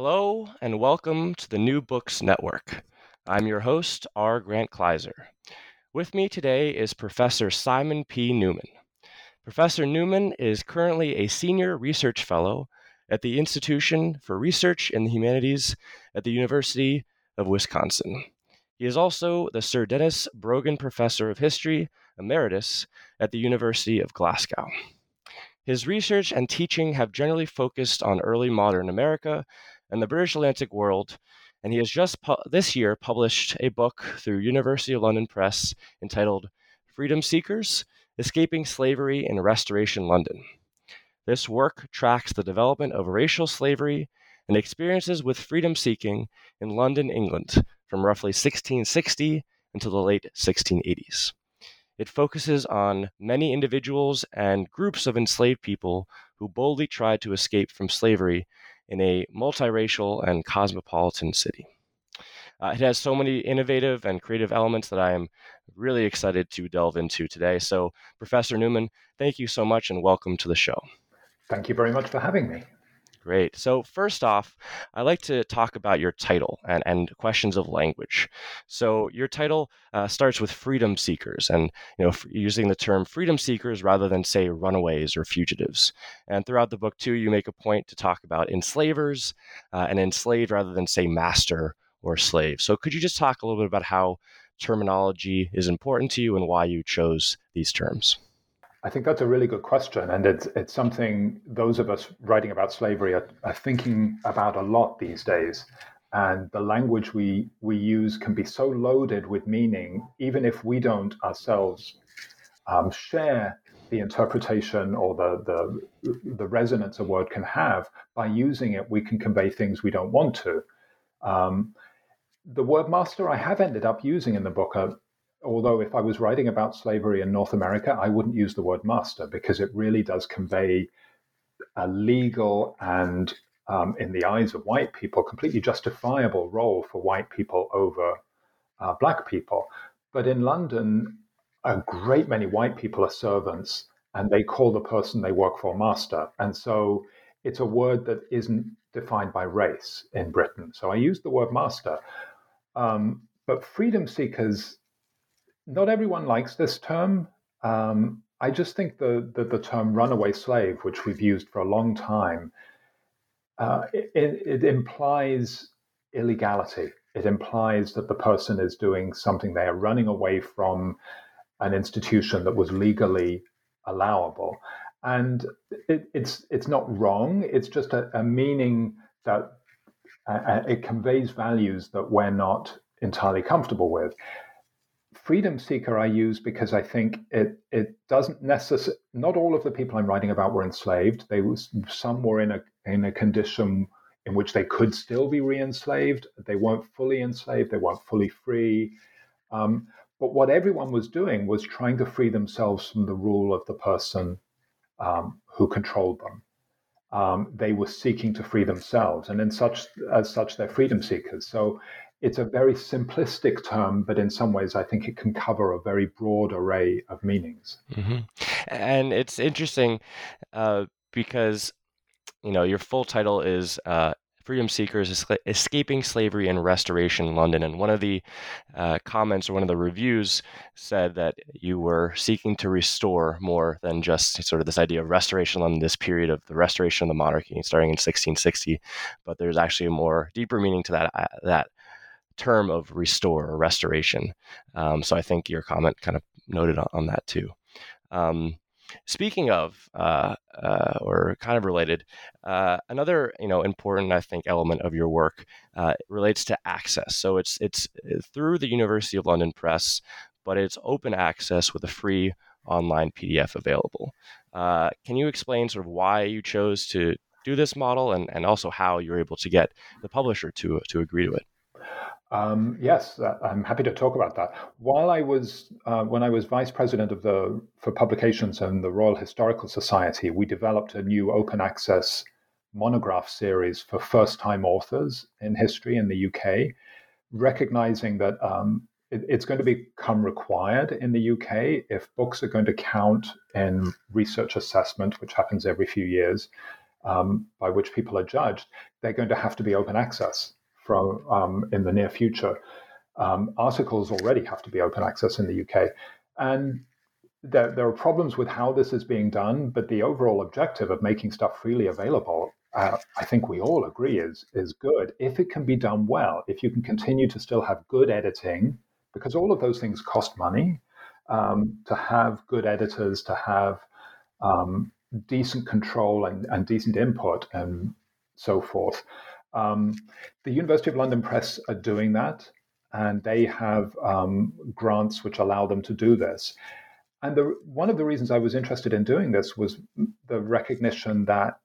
Hello, and welcome to the New Books Network. I'm your host, R. Grant Kleiser. With me today is Professor Simon P. Newman. Professor Newman is currently a senior research fellow at the Institution for Research in the Humanities at the University of Wisconsin. He is also the Sir Denis Brogan Professor of History Emeritus at the University of Glasgow. His research and teaching have generally focused on early modern America and the British Atlantic world, and he has just pu- this year published a book through University of London Press entitled Freedom Seekers Escaping Slavery in Restoration London. This work tracks the development of racial slavery and experiences with freedom seeking in London, England, from roughly 1660 until the late 1680s. It focuses on many individuals and groups of enslaved people who boldly tried to escape from slavery in a multiracial and cosmopolitan city. Uh, it has so many innovative and creative elements that I am really excited to delve into today. So, Professor Newman, thank you so much and welcome to the show. Thank you very much for having me. Great. So, first off, I'd like to talk about your title and, and questions of language. So, your title uh, starts with freedom seekers and, you know, using the term freedom seekers rather than, say, runaways or fugitives. And throughout the book, too, you make a point to talk about enslavers uh, and enslaved rather than, say, master or slave. So, could you just talk a little bit about how terminology is important to you and why you chose these terms? I think that's a really good question, and it's it's something those of us writing about slavery are, are, thinking about a lot these days. And the language we we use can be so loaded with meaning, even if we don't ourselves um, share the interpretation or the, the the resonance a word can have. By using it, we can convey things we don't want to. Um, the word master I have ended up using in the book although if I was writing about slavery in North America, I wouldn't use the word master because it really does convey a legal and, um, in the eyes of white people, completely justifiable role for white people over uh, black people. But in London, a great many white people are servants and they call the person they work for master. And so it's a word that isn't defined by race in Britain. So I use the word master. Um, but freedom seekers not everyone likes this term. Um, I just think the, the, the term runaway slave, which we've used for a long time, uh, it, it, implies illegality. It implies that the person is doing something they are running away from an institution that was legally allowable, and it, it's it's not wrong. It's just a, a meaning that uh, it conveys values that we're not entirely comfortable with freedom seeker I use because I think it it doesn't necessarily. Not all of the people I'm writing about were enslaved. They was some were in a in a condition in which they could still be re-enslaved. They weren't fully enslaved. They weren't fully free. Um, but what everyone was doing was trying to free themselves from the rule of the person um, who controlled them. Um, they were seeking to free themselves, and in such as such, they're freedom seekers. So it's a very simplistic term, but in some ways, I think it can cover a very broad array of meanings. Mm-hmm. And it's interesting uh, because you know your full title is uh, "Freedom Seekers: Escaping Slavery and Restoration in London," and one of the uh, comments or one of the reviews said that you were seeking to restore more than just sort of this idea of restoration in this period of the restoration of the monarchy starting in 1660, but there's actually a more deeper meaning to that uh, that term of restore or restoration. Um, so I think your comment kind of noted on, on that too. Um, speaking of, uh, uh, or kind of related, uh, another you know important I think element of your work uh, relates to access. So it's it's uh, through the University of London Press, but it's open access with a free online PDF available. Uh, can you explain sort of why you chose to do this model and, and also how you're able to get the publisher to to agree to it? Um, yes, uh, I'm happy to talk about that. While I was, uh, when I was vice president of the for publications and the Royal Historical Society, we developed a new open access monograph series for first-time authors in history in the UK, recognizing that um, it, it's going to become required in the UK if books are going to count in research assessment, which happens every few years, um, by which people are judged. They're going to have to be open access from um, in the near future. Um, articles already have to be open access in the UK, and there, there, are problems with how this is being done. But the overall objective of making stuff freely available, uh, I think we all agree, is is good if it can be done well. If you can continue to still have good editing, because all of those things cost money. Um, to have good editors, to have um, decent control and, and decent input, and so forth. Um, the University of London Press are doing that, and they have um, grants which allow them to do this. And the, one of the reasons I was interested in doing this was the recognition that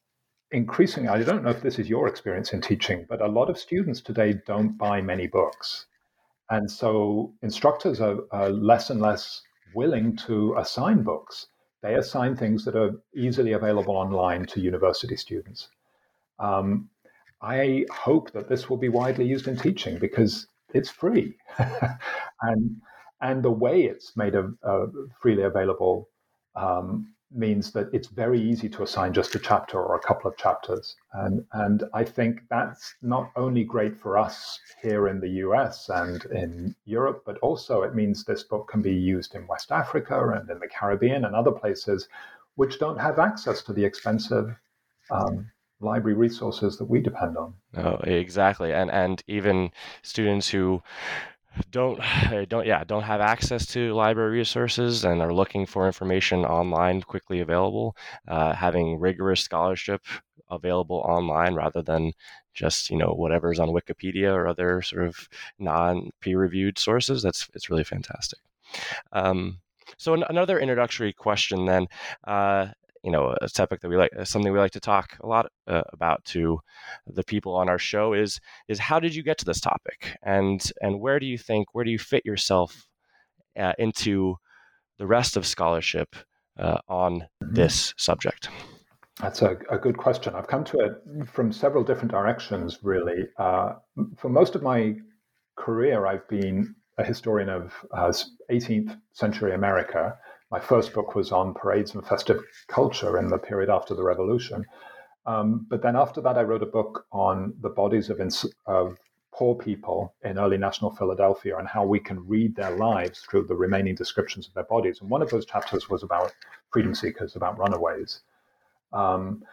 increasingly, I don't know if this is your experience in teaching, but a lot of students today don't buy many books. And so instructors are, are less and less willing to assign books. They assign things that are easily available online to university students. Um, I hope that this will be widely used in teaching because it's free, and and the way it's made a, a freely available um, means that it's very easy to assign just a chapter or a couple of chapters, and and I think that's not only great for us here in the U.S. and in Europe, but also it means this book can be used in West Africa and in the Caribbean and other places which don't have access to the expensive um, library resources that we depend on. Oh, exactly, and and even students who don't don't yeah don't have access to library resources and are looking for information online quickly available uh, having rigorous scholarship available online rather than just you know whatever's on wikipedia or other sort of non peer reviewed sources that's it's really fantastic um, so an- another introductory question then uh, you know a topic that we like uh, something we like to talk a lot uh, about to the people on our show is is how did you get to this topic? And and where do you think where do you fit yourself uh, into the rest of scholarship uh, on mm-hmm. this subject? That's a, a, good question. I've come to it from several different directions really. Uh, for most of my career i've been a historian of 18th uh, century america my first book was on parades and festive culture in the period after the revolution. Um, but then after that, I wrote a book on the bodies of, ins- of poor people in early national Philadelphia and how we can read their lives through the remaining descriptions of their bodies. And one of those chapters was about freedom seekers, about runaways. Um,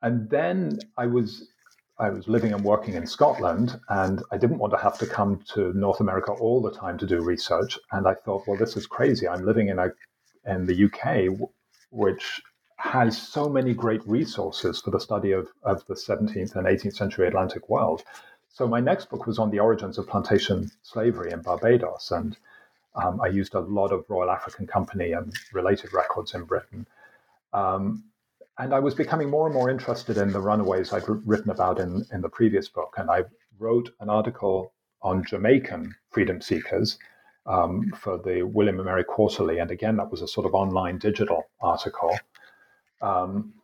and then I was I was living and working in Scotland, and I didn't want to have to come to North America all the time to do research. And I thought, well, this is crazy. I'm living in a in the UK, which has so many great resources for the study of, of the 17th and 18th century Atlantic world. So my next book was on the origins of plantation slavery in Barbados, and um, I used a lot of Royal African Company and related records in Britain. Um, and I was becoming more and more interested in the runaways I'd written about in, in the previous book. And I wrote an article on Jamaican freedom seekers um, for the William and Mary Quarterly. And again, that was a sort of online digital article. Um,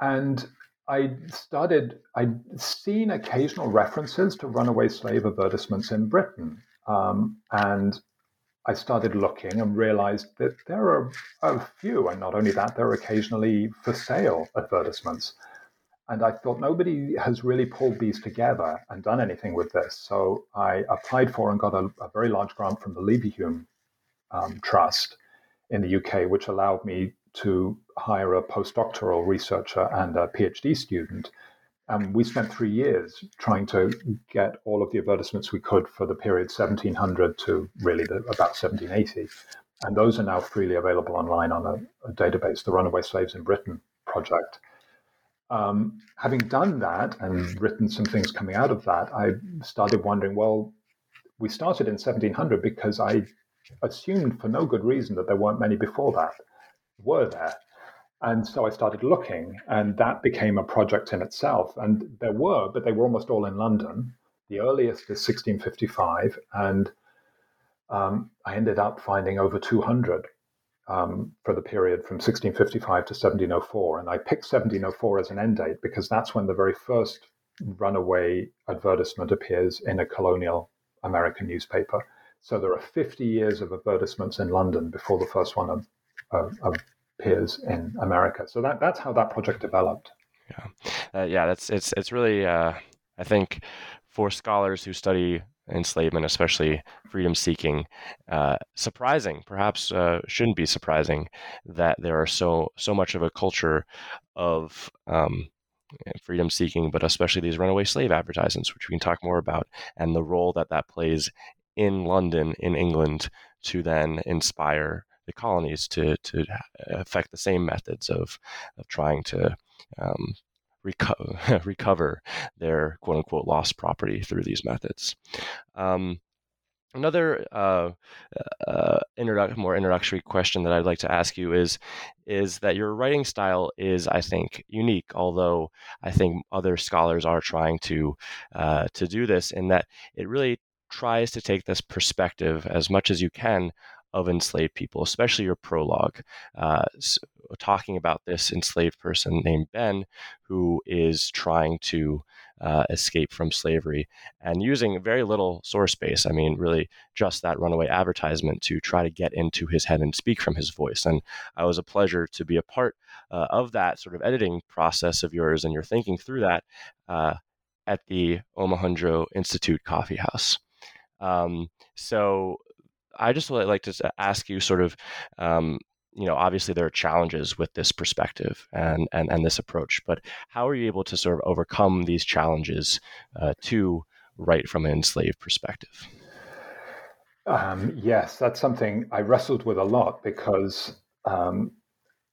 and I started, I'd seen occasional references to runaway slave advertisements in Britain. Um, and I started looking and realized that there are a few, and not only that, there are occasionally for sale advertisements. And I thought nobody has really pulled these together and done anything with this. So I applied for and got a, a very large grant from the Leverhulme um, Trust in the UK, which allowed me to hire a postdoctoral researcher and a PhD student And we spent three years trying to get all of the advertisements we could for the period 1700 to really the, about 1780. And those are now freely available online on a, a database, the Runaway Slaves in Britain project. Um, having done that and written some things coming out of that, I started wondering well, we started in 1700 because I assumed for no good reason that there weren't many before that. Were there? And so I started looking, and that became a project in itself. And there were, but they were almost all in London. The earliest is 1655, and um, I ended up finding over 200 um, for the period from 1655 to 1704. And I picked 1704 as an end date because that's when the very first runaway advertisement appears in a colonial American newspaper. So there are 50 years of advertisements in London before the first one of, of, of peers in America. So that that's how that project developed. Yeah, uh, yeah, that's it's it's really uh, I think for scholars who study enslavement, especially freedom seeking, uh, surprising, perhaps uh, shouldn't be surprising that there are so so much of a culture of um, freedom seeking, but especially these runaway slave advertisements, which we can talk more about, and the role that that plays in London, in England, to then inspire the colonies to to affect the same methods of of trying to um, reco- recover their quote unquote lost property through these methods. Um, another uh, uh, introdu- more introductory question that I'd like to ask you is is that your writing style is, I think, unique. Although I think other scholars are trying to uh, to do this, in that it really tries to take this perspective as much as you can of enslaved people, especially your prologue, uh, talking about this enslaved person named Ben who is trying to uh, escape from slavery and using very little source space. I mean, really just that runaway advertisement to try to get into his head and speak from his voice. And it was a pleasure to be a part uh, of that sort of editing process of yours and your thinking through that uh, at the Omohundro Institute Coffee House. Um, so I just would like to ask you sort of, um, you know, obviously there are challenges with this perspective and, and, and this approach, but how are you able to sort of overcome these challenges uh, to write from an enslaved perspective? Um, yes, that's something I wrestled with a lot because, um,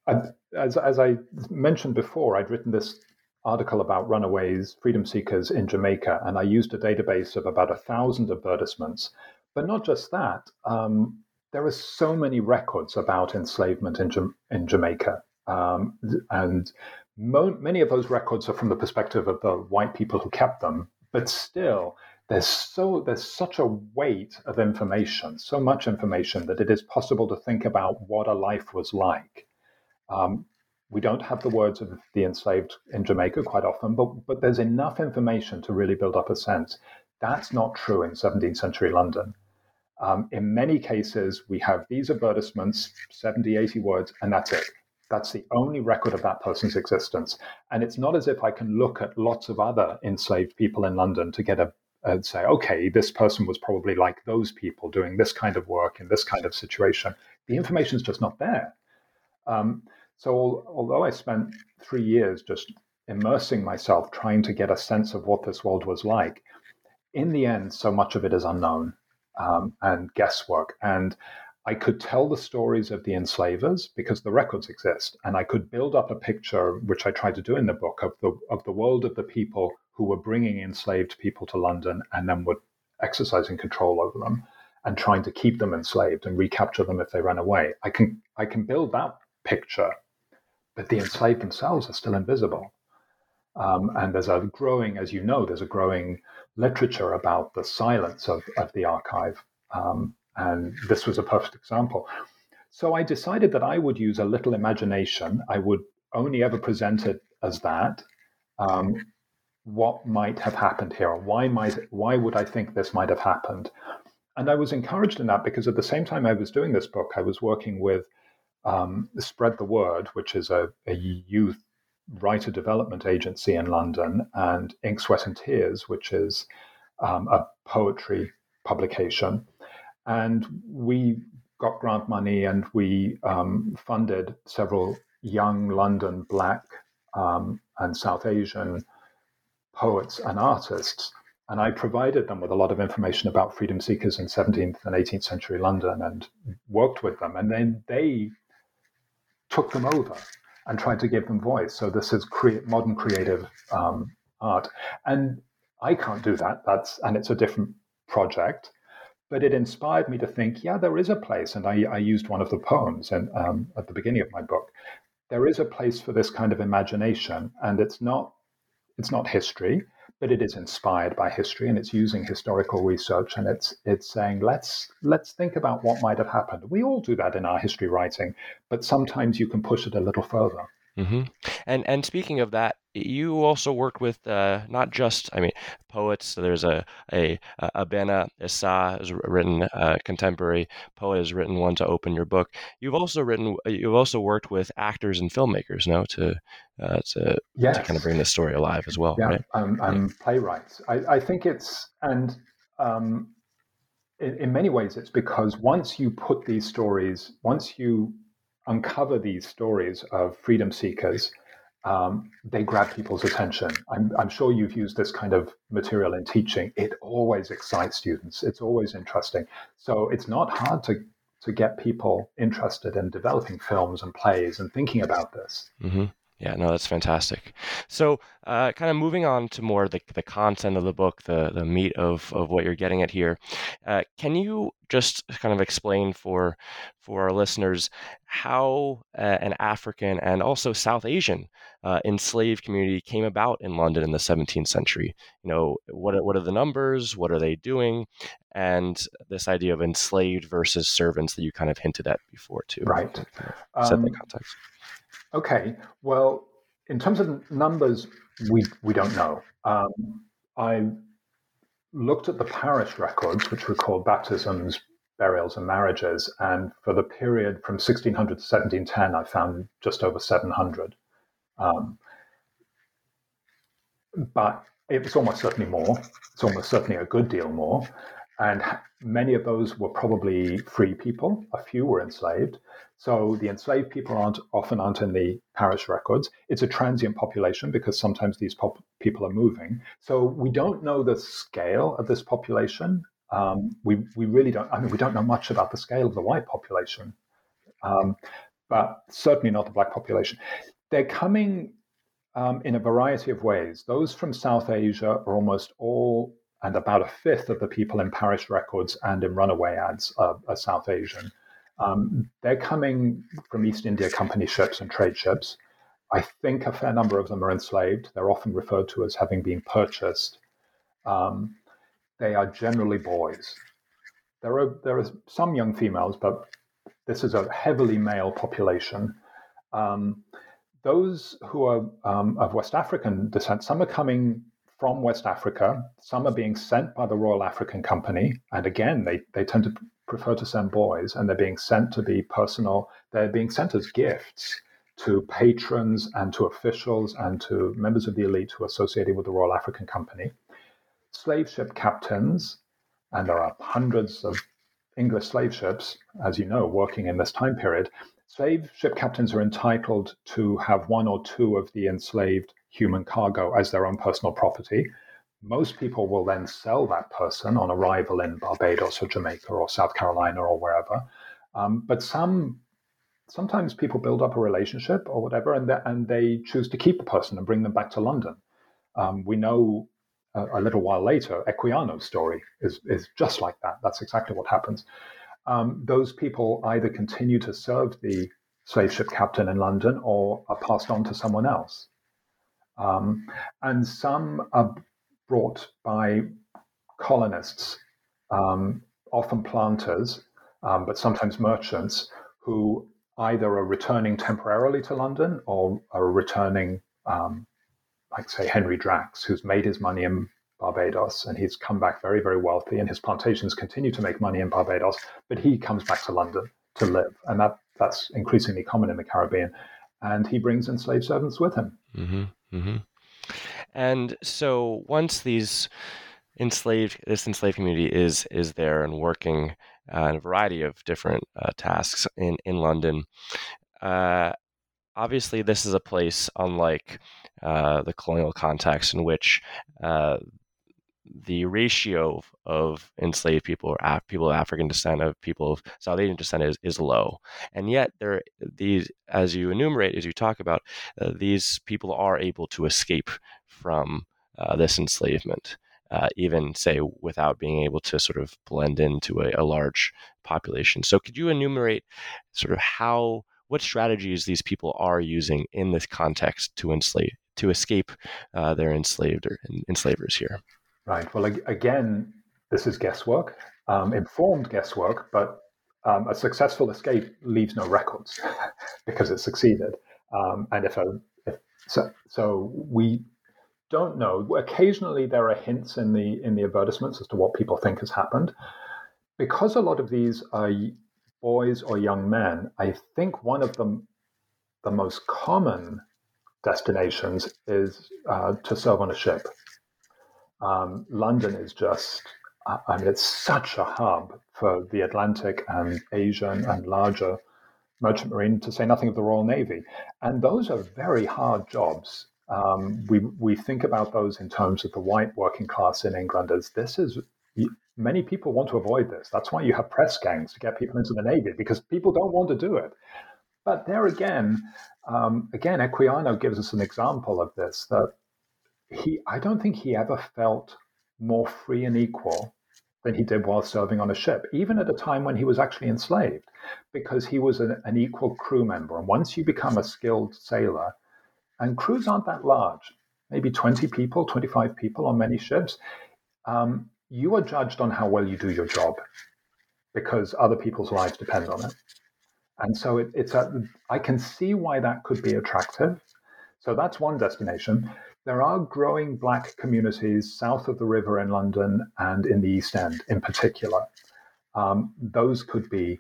as, as I mentioned before, I'd written this article about runaways, freedom seekers in Jamaica, and I used a database of about a thousand advertisements but not just that. Um, there are so many records about enslavement in, in Jamaica. Um, and mo- many of those records are from the perspective of the white people who kept them. But still, there's so there's such a weight of information, so much information that it is possible to think about what a life was like. Um, we don't have the words of the enslaved in Jamaica quite often, but but there's enough information to really build up a sense. That's not true in 17th century London. Um, in many cases, we have these advertisements, 70, 80 words, and that's it. That's the only record of that person's existence. And it's not as if I can look at lots of other enslaved people in London to get a and say, okay, this person was probably like those people doing this kind of work in this kind of situation. The information is just not there. Um, so, although I spent three years just immersing myself trying to get a sense of what this world was like, in the end, so much of it is unknown um, and guesswork. And I could tell the stories of the enslavers because the records exist, and I could build up a picture, which I tried to do in the book, of the of the world of the people who were bringing enslaved people to London and then were exercising control over them and trying to keep them enslaved and recapture them if they ran away. I can I can build that picture, but the enslaved themselves are still invisible. Um, and there's a growing, as you know, there's a growing literature about the silence of, of the archive. Um, and this was a perfect example. So I decided that I would use a little imagination. I would only ever present it as that. Um, what might have happened here? Why might why would I think this might have happened? And I was encouraged in that because at the same time I was doing this book, I was working with um, Spread the Word, which is a, a youth writer development agency in London, and Ink, Sweat and Tears, which is um, a poetry publication. And we got grant money and we um, funded several young London Black um, and South Asian poets and artists. And I provided them with a lot of information about freedom seekers in 17th and 18th century London and worked with them. And then they took them over and tried to give them voice. So this is modern creative um, art. And I can't do that. That's and it's a different project. But it inspired me to think, yeah, there is a place. And I, I used one of the poems and um, at the beginning of my book. There is a place for this kind of imagination, and it's not it's not history, but it is inspired by history and it's using historical research and it's it's saying let's let's think about what might have happened. We all do that in our history writing, but sometimes you can push it a little further. Mm-hmm. And and speaking of that, you also worked with uh, not just I mean poets. So there's a a Abena Issa has written a uh, contemporary poet has written one to open your book. You've also written you've also worked with actors and filmmakers, no, to uh, to yes. to kind of bring the story alive as well. Yeah, right? um, I'm playwrights. I, I think it's and. Um, in, in many ways, it's because once you put these stories, once you uncover these stories of freedom seekers, um, they grab people's attention. I'm, I'm, sure you've used this kind of material in teaching. It always excites students. It's always interesting. So it's not hard to to get people interested in developing films and plays and thinking about this. Mm-hmm. Yeah, no, that's fantastic. So, uh, kind of moving on to more the, the content of the book, the, the meat of, of what you're getting at here. Uh, can you just kind of explain for for our listeners how uh, an African and also South Asian uh, enslaved community came about in London in the 17th century? You know, what what are the numbers? What are they doing? And this idea of enslaved versus servants that you kind of hinted at before, too. Right. Set um, the context. Okay. Well, in terms of numbers, we we don't know. Um, I looked at the parish records, which record baptisms, burials, and marriages, and for the period from 1600 to 1710, I found just over 700. Um, but it was almost certainly more. It's almost certainly a good deal more. And many of those were probably free people. A few were enslaved. So the enslaved people aren't often aren't in the parish records. It's a transient population because sometimes these pop- people are moving. So we don't know the scale of this population. Um, we we really don't. I mean, we don't know much about the scale of the white population, um, but certainly not the black population. They're coming um, in a variety of ways. Those from South Asia are almost all, and about a fifth of the people in parish records and in runaway ads are, are South Asian. Um, they're coming from East India Company ships and trade ships. I think a fair number of them are enslaved. They're often referred to as having been purchased. Um, they are generally boys. There are there are some young females, but this is a heavily male population. Um, those who are um, of West African descent, some are coming from West Africa, some are being sent by the Royal African Company, and again, they, they tend to prefer to send boys, and they're being sent to be personal. They're being sent as gifts to patrons and to officials and to members of the elite who are associated with the Royal African Company. Slave ship captains, and there are hundreds of English slave ships, as you know, working in this time period. Slave ship captains are entitled to have one or two of the enslaved human cargo as their own personal property. Most people will then sell that person on arrival in Barbados or Jamaica or South Carolina or wherever. Um, but some sometimes people build up a relationship or whatever, and, they, and they choose to keep the person and bring them back to London. Um, we know a, a, little while later, Equiano's story is, is just like that. That's exactly what happens. Um, those people either continue to serve the slave ship captain in London or are passed on to someone else. Um, and some are brought by colonists, um, often planters, um, but sometimes merchants, who either are returning temporarily to London or are returning, um, like, say, Henry Drax, who's made his money in Barbados and he's come back very, very wealthy, and his plantations continue to make money in Barbados, but he comes back to London to live. And that, that's increasingly common in the Caribbean. And he brings enslaved servants with him. Mm-hmm, mm-hmm. And so once these enslaved this enslaved community is is there and working uh, in a variety of different uh, tasks in in London. Uh, obviously, this is a place unlike uh, the colonial context in which uh, the ratio of enslaved people or Af- people of African descent of people of South Asian descent is, is low, and yet there these as you enumerate as you talk about uh, these people are able to escape from uh, this enslavement, uh, even say without being able to sort of blend into a, a large population. So could you enumerate sort of how what strategies these people are using in this context to enslave to escape uh, their enslaved or enslavers here? Right. Well, again, this is guesswork, um, informed guesswork, but um, a successful escape leaves no records because it succeeded. Um, and if a if, so, so we don't know. Occasionally, there are hints in the in the advertisements as to what people think has happened. Because a lot of these are boys or young men, I think one of them, the most common destinations, is uh, to serve on a ship. Um, London is just, I mean, it's such a hub for the Atlantic and Asian and larger merchant marine, to say nothing of the Royal Navy. And those are very hard jobs. Um, we, we think about those in terms of the white working class in England as this is many people want to avoid this. That's why you have press gangs to get people into the Navy because people don't want to do it. But there again, um, again, Equiano gives us an example of this that he, I don't think he ever felt more free and equal than he did while serving on a ship, even at a time when he was actually enslaved, because he was an, an equal crew member. And once you become a skilled sailor, and crews aren't that large, maybe 20 people, 25 people on many ships, um, you are judged on how well you do your job because other people's lives depend on it. And so it, it's a, I can see why that could be attractive. So that's one destination. There are growing black communities south of the river in London and in the East End in particular. Um, those could be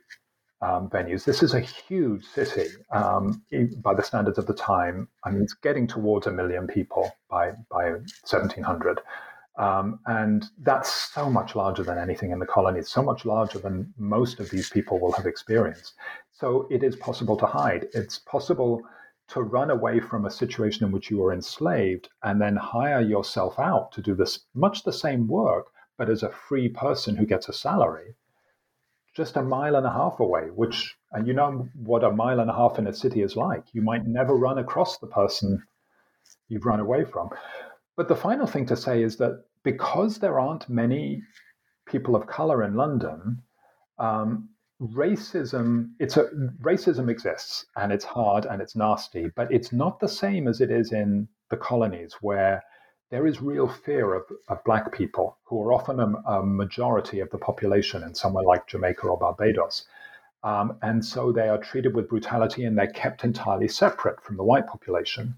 um, venues. This is a huge city um, by the standards of the time. I mean, it's getting towards a million people by, by 1700. Um, and that's so much larger than anything in the colonies, so much larger than most of these people will have experienced. So it is possible to hide. It's possible to run away from a situation in which you are enslaved and then hire yourself out to do this much the same work, but as a free person who gets a salary, just a mile and a half away, which, and you know what a mile and a half in a city is like. You might never run across the person you've run away from. But the final thing to say is that because there aren't many people of color in London, um, racism it's a racism exists and it's hard and it's nasty, but it's not the same as it is in the colonies where there is real fear of, of black people who are often a, a, majority of the population in somewhere like Jamaica or Barbados. Um, and so they are treated with brutality and they're kept entirely separate from the white population.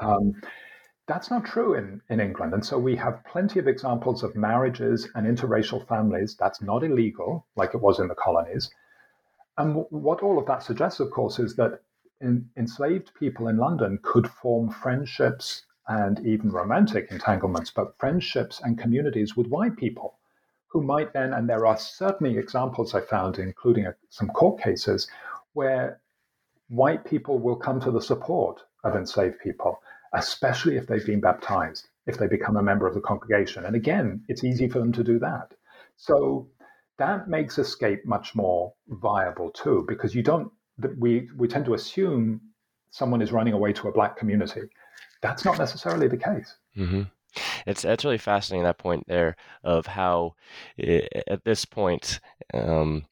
Um, that's not true in, in England. And so we have plenty of examples of marriages and interracial families. That's not illegal like it was in the colonies. And w- what all of that suggests, of course, is that in, enslaved people in London could form friendships and even romantic entanglements, but friendships and communities with white people who might then, and there are certainly examples I found, including a, some court cases, where white people will come to the support of enslaved people especially if they've been baptized, if they become a member of the congregation. And again, it's easy for them to do that. So that makes escape much more viable too, because you don't, we, we tend to assume someone is running away to a black community. That's not necessarily the case. Mm-hmm. It's really fascinating that point there of how it, at this point um,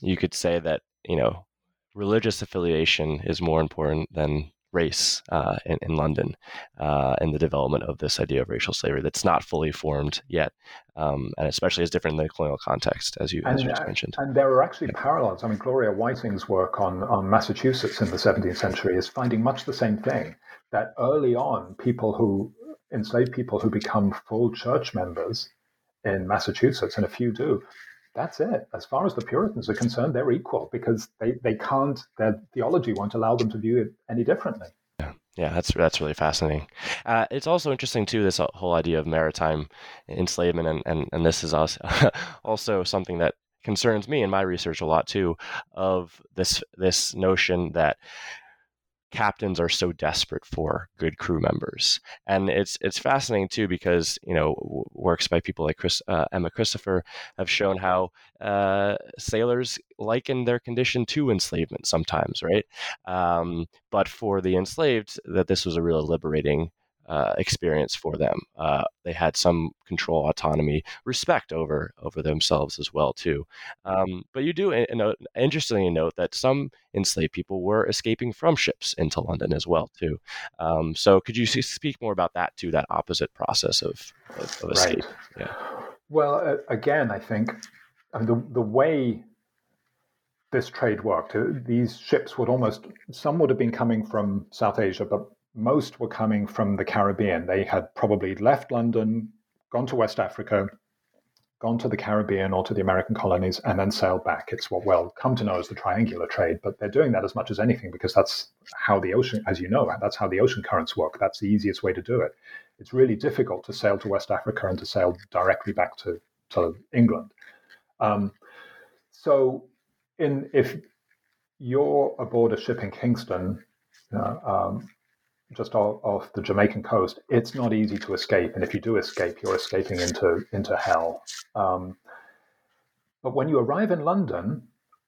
you could say that you know religious affiliation is more important than race uh, in, in, London uh, and the development of this idea of racial slavery that's not fully formed yet, um, and especially is different in the colonial context, as you, and, as you just mentioned. And there are actually parallels. I mean, Gloria Whiting's work on, on Massachusetts in the 17th century is finding much the same thing that early on, people who enslaved people who become full church members in Massachusetts, and a few do, that's it. As far as the Puritans are concerned, they're equal because they, they can't, their theology won't allow them to view it any differently. Yeah, yeah that's, that's really fascinating. Uh, it's also interesting, too, this whole idea of maritime enslavement. And, and, and this is also, also something that concerns me in my research a lot, too, of this, this notion that captains are so desperate for good crew members, and it's it's fascinating too because you know works by people like Chris, uh, Emma Christopher have shown how uh, sailors liken their condition to enslavement sometimes, right? Um, but for the enslaved, that this was a real liberating uh, experience for them. Uh, they had some control, autonomy, respect over over themselves as well too. Um, but you do, you know, interestingly note that some enslaved people were escaping from ships into London as well too. Um, so could you speak more about that too? That opposite process of, of, of escape. Right. Yeah. Well, uh, again, I think I mean, the the way this trade worked. Uh, these ships would almost, some would have been coming from South Asia, but most were coming from the Caribbean. They had probably left London, gone to West Africa, gone to the Caribbean or to the American colonies, and then sailed back. It's what we'll come to know as the triangular trade, but they're doing that as much as anything because that's how the ocean, as you know, that's how the ocean currents work. That's the easiest way to do it. It's really difficult to sail to West Africa and to sail directly back to, to England. Um, so, in if you're aboard a ship in Kingston, uh, um, just off, off, the Jamaican coast, it's not easy to escape. And if you do escape, you're escaping into into hell. Um, but when you arrive in London,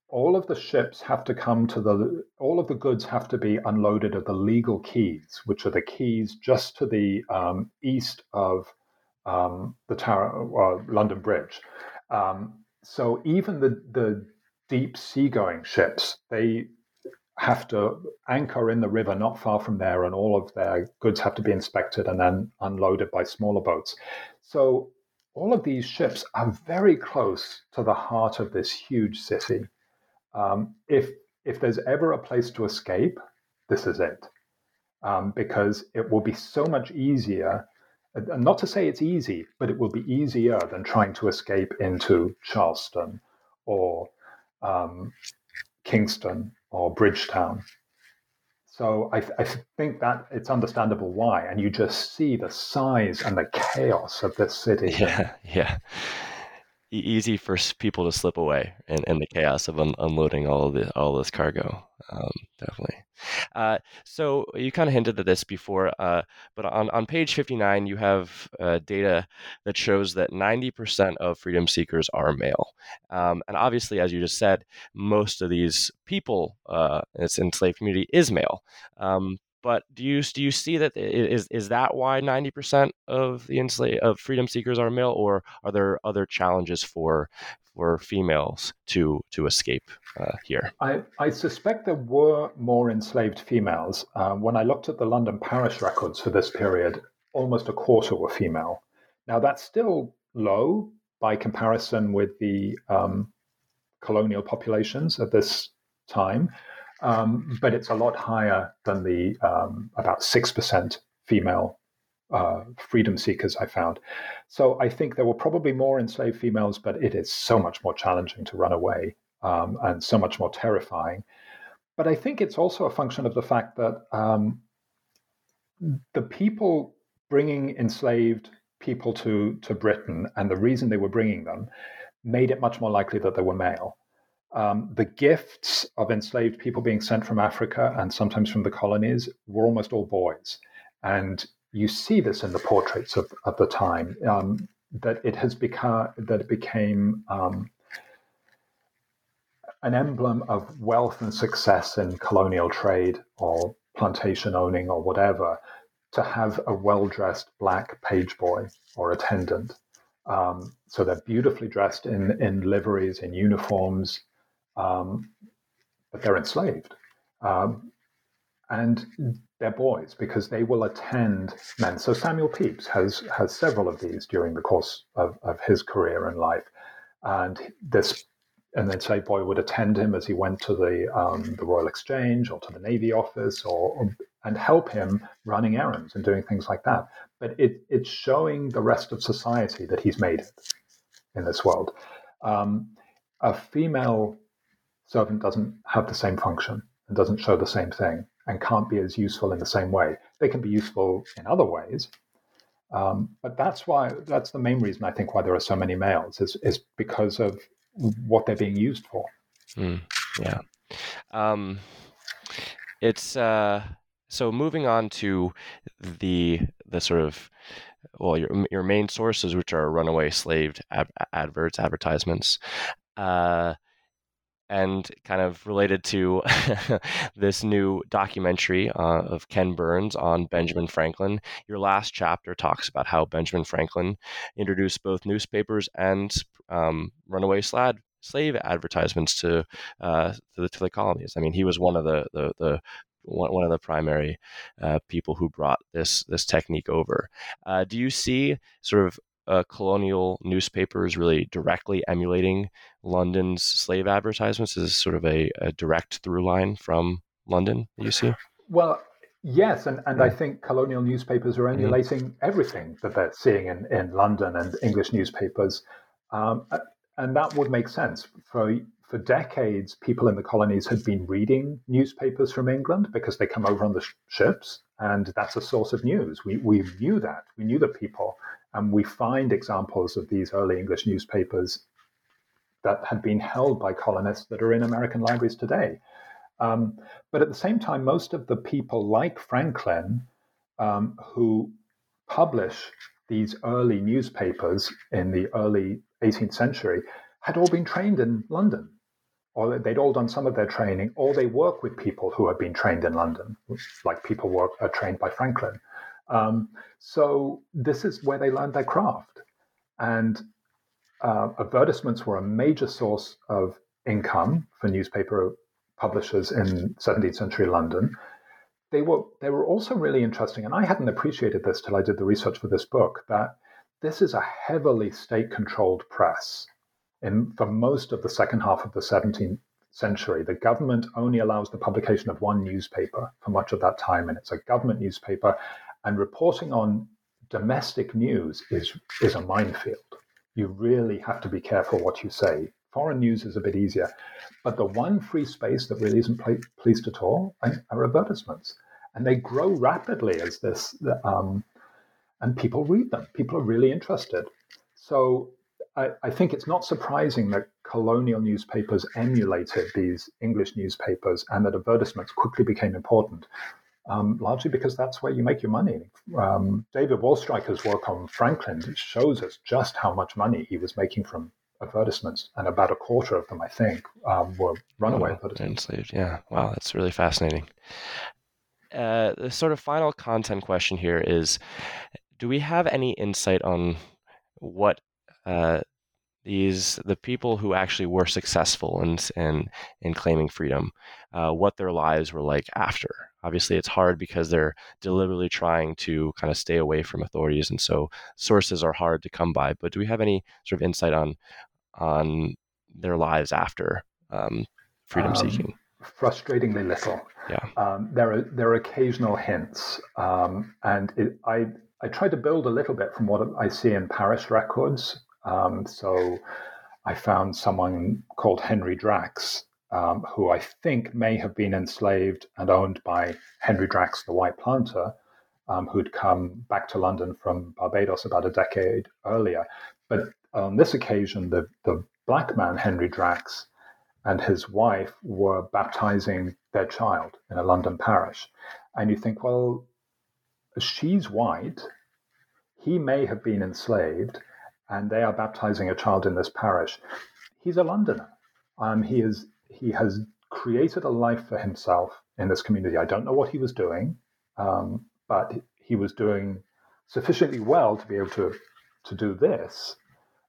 all of the ships have to come to the all of the goods have to be unloaded at the legal quays, which are the quays just to the um, east of um, the Tower or London Bridge. Um, so even the the deep seagoing ships, they have to anchor in the river not far from there, and all of their goods have to be inspected and then unloaded by smaller boats. So all of these ships are very close to the heart of this huge city. Um, if if there's ever a place to escape, this is it, um, because it will be so much easier. And not to say it's easy, but it will be easier than trying to escape into Charleston or um, Kingston or Bridgetown. So I, th- I, think that it's understandable why, and you just see the size and the chaos of this city. Yeah, yeah easy for people to slip away in, in the chaos of un- unloading all of the all this cargo. Um, definitely. Uh, so you kind of hinted at this before, uh, but on, on page 59, you have uh, data that shows that 90% of freedom seekers are male. Um, and obviously, as you just said, most of these people uh, in this enslaved community is male. Um, but do you do you see that is is that why ninety percent of the enslaved of freedom seekers are male, or are there other challenges for for females to to escape uh, here? I, I suspect there were more enslaved females. Um, when I looked at the London parish records for this period, almost a quarter were female. Now that's still low by comparison with the um, colonial populations at this time. Um, but it's a lot higher than the um, about 6% female uh, freedom seekers I found. So I think there were probably more enslaved females, but it is so much more challenging to run away um, and so much more terrifying. But I think it's also a function of the fact that um, the people bringing enslaved people to, to Britain and the reason they were bringing them made it much more likely that they were male um, the gifts of enslaved people being sent from Africa and sometimes from the colonies were almost all boys. And you see this in the portraits of, of the time um, that it has become that it became um, an emblem of wealth and success in colonial trade or plantation owning or whatever to have a well dressed black page boy or attendant. Um, so they're beautifully dressed in, in liveries, in uniforms, um, but they're enslaved. Um, and they're boys because they will attend men. So Samuel Pepys has has several of these during the course of, of his career and life, and this and then enslaved boy would attend him as he went to the um, the Royal Exchange or to the Navy office or, or, and help him running errands and doing things like that. But it, it's showing the rest of society that he's made it in this world. Um, a female servant doesn't have the same function and doesn't show the same thing and can't be as useful in the same way. They can be useful in other ways. Um, but that's why that's the main reason I think why there are so many males is, is because of what they're being used for. Mm, yeah. Um, it's uh, so moving on to the the sort of well your your main sources, which are runaway slave ad- adverts, advertisements. Uh, and kind of related to this new documentary uh, of Ken Burns on Benjamin Franklin. Your last chapter talks about how Benjamin Franklin introduced both newspapers and um, runaway slad, slave advertisements to, uh, to, the, to the colonies. I mean, he was one of the, the, the one, of the primary uh, people who brought this this technique over. Uh, do you see sort of uh, colonial newspapers really directly emulating London's slave advertisements? Is sort of a, a direct through line from London you see? Well, yes, and, and I think colonial newspapers are mm-hmm. emulating mm-hmm. everything that they're seeing in, in London and English newspapers. Um, and that would make sense. For for decades, people in the colonies had been reading newspapers from England because they come over on the sh- ships, and that's a source of news. We, we knew that. We knew that people. And we find examples of these early English newspapers that had been held by colonists that are in American libraries today. Um, but at the same time, most of the people like Franklin um, who publish these early newspapers in the early 18th century had all been trained in London or they'd all done some of their training, or they work with people who have been trained in London, like people are trained by Franklin. Um, so this is where they learned their craft, and uh, advertisements were a major source of income for newspaper publishers in 17th century London. They were they were also really interesting, and I hadn't appreciated this till I did the research for this book. That this is a heavily state-controlled press in, for most of the second half of the 17th century, the government only allows the publication of one newspaper for much of that time, and it's a government newspaper. And reporting on domestic news is, is a minefield. You really have to be careful what you say. Foreign news is a bit easier. But the one free space that really isn't policed at all are advertisements. And they grow rapidly as this, um, and people read them. People are really interested. So I, I, think it's not surprising that colonial newspapers emulated these English newspapers and that advertisements quickly became important, um, largely because that's where you make your money. Um, David Waldstreicher's work on Franklin shows us just how much money he was making from advertisements, and about a quarter of them, I think, um, were runaway oh, advertisements. Enslaved, yeah. Wow, that's really fascinating. Uh, the sort of final content question here is do we have any insight on what uh, these the people who actually were successful in in, in claiming freedom, uh, what their lives were like after. Obviously, it's hard because they're deliberately trying to kind of stay away from authorities, and so sources are hard to come by. But do we have any sort of insight on on their lives after um, freedom seeking? Um, frustratingly little. Yeah. Um, there are there are occasional hints, um, and it, I I try to build a little bit from what I see in parish records um, so I found someone called Henry Drax, um, who I think may have been enslaved and owned by Henry Drax, the white planter, um, who'd come back to London from Barbados about a decade earlier. But on this occasion, the, the black man, Henry Drax, and his wife were baptizing their child in a London parish. And you think, well, she's white. He may have been enslaved and they are baptizing a child in this parish. He's a Londoner. Um, he is he has created a life for himself in this community. I don't know what he was doing, um, but he was doing sufficiently well to be able to to do this.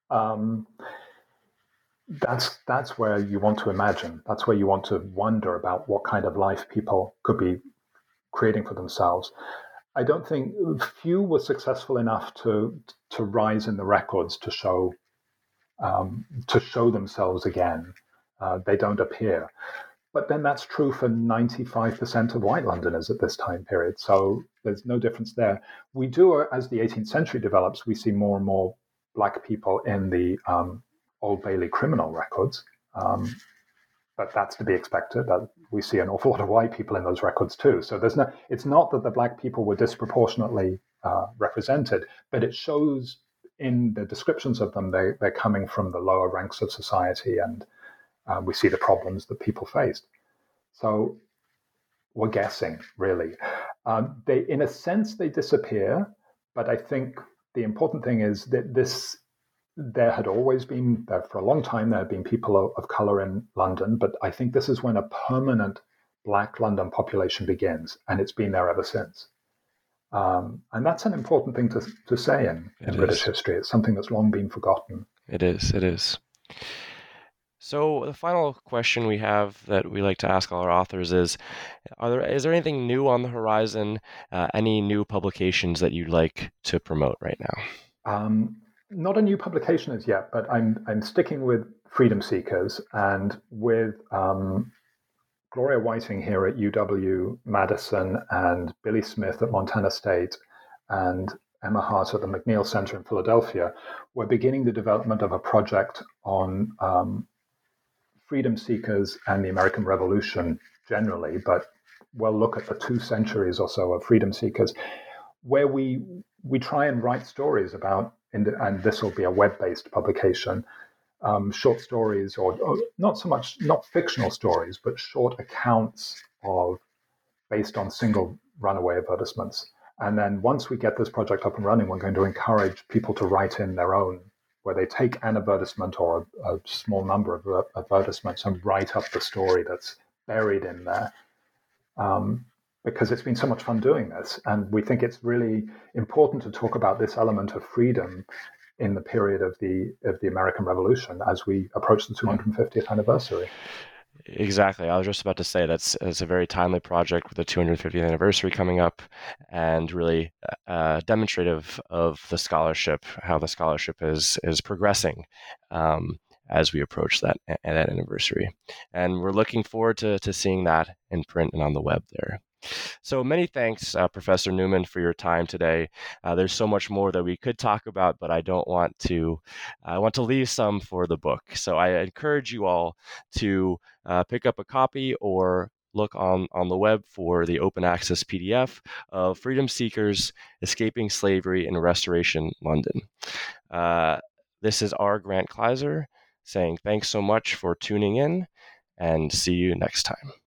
Um, that's that's where you want to imagine. That's where you want to wonder about what kind of life people could be creating for themselves. I don't think few were successful enough to to rise in the records to show um, to show themselves again. Uh, they don't appear, but then that's true for ninety five percent of white Londoners at this time period. So there's no difference there. We do, as the 18th century develops, we see more and more black people in the um, Old Bailey criminal records. Um, but that's to be expected. That we see an awful lot of white people in those records too. So there's no. It's not that the black people were disproportionately uh, represented, but it shows in the descriptions of them they they're coming from the lower ranks of society, and uh, we see the problems that people faced. So we're guessing, really. Um, they, in a sense, they disappear, but I think the important thing is that this there had always been for a long time there had been people of, of color in London, but I think this is when a permanent black London population begins, and it's been there ever since. Um, and that's an important thing to, to say in, in British history. It's something that's long been forgotten. It is. It is. So the final question we have that we like to ask all our authors is: Are there is there anything new on the horizon? Uh, any new publications that you'd like to promote right now? Um, not a new publication as yet, but I'm I'm sticking with Freedom Seekers and with um, Gloria Whiting here at UW Madison and Billy Smith at Montana State and Emma Hart at the McNeil Center in Philadelphia. We're beginning the development of a project on um, freedom seekers and the American Revolution generally, but we'll look at the two centuries or so of freedom seekers, where we we try and write stories about, and this will be a web-based publication, um, short stories, or, or, not so much not fictional stories, but short accounts of based on single runaway advertisements. And then once we get this project up and running, we're going to encourage people to write in their own where they take an advertisement or a, a small number of advertisements and write up the story that's buried in there. Um, because it's been so much fun doing this. And we think it's really important to talk about this element of freedom in the period of the of the American Revolution as we approach the 250th anniversary. Exactly. I was just about to say that's, that's a very timely project with the 250th anniversary coming up and really uh, demonstrative of the scholarship, how the scholarship is, is progressing um, as we approach that, that anniversary. And we're looking forward to, to seeing that in print and on the web there. So many thanks, uh, Professor Newman, for your time today. Uh, there's so much more that we could talk about, but I don't want to. I want to leave some for the book. So I encourage you all to uh, pick up a copy or look on, on the web for the open access PDF of Freedom Seekers Escaping Slavery in Restoration London. Uh, this is our Grant Kleiser saying thanks so much for tuning in and see you next time.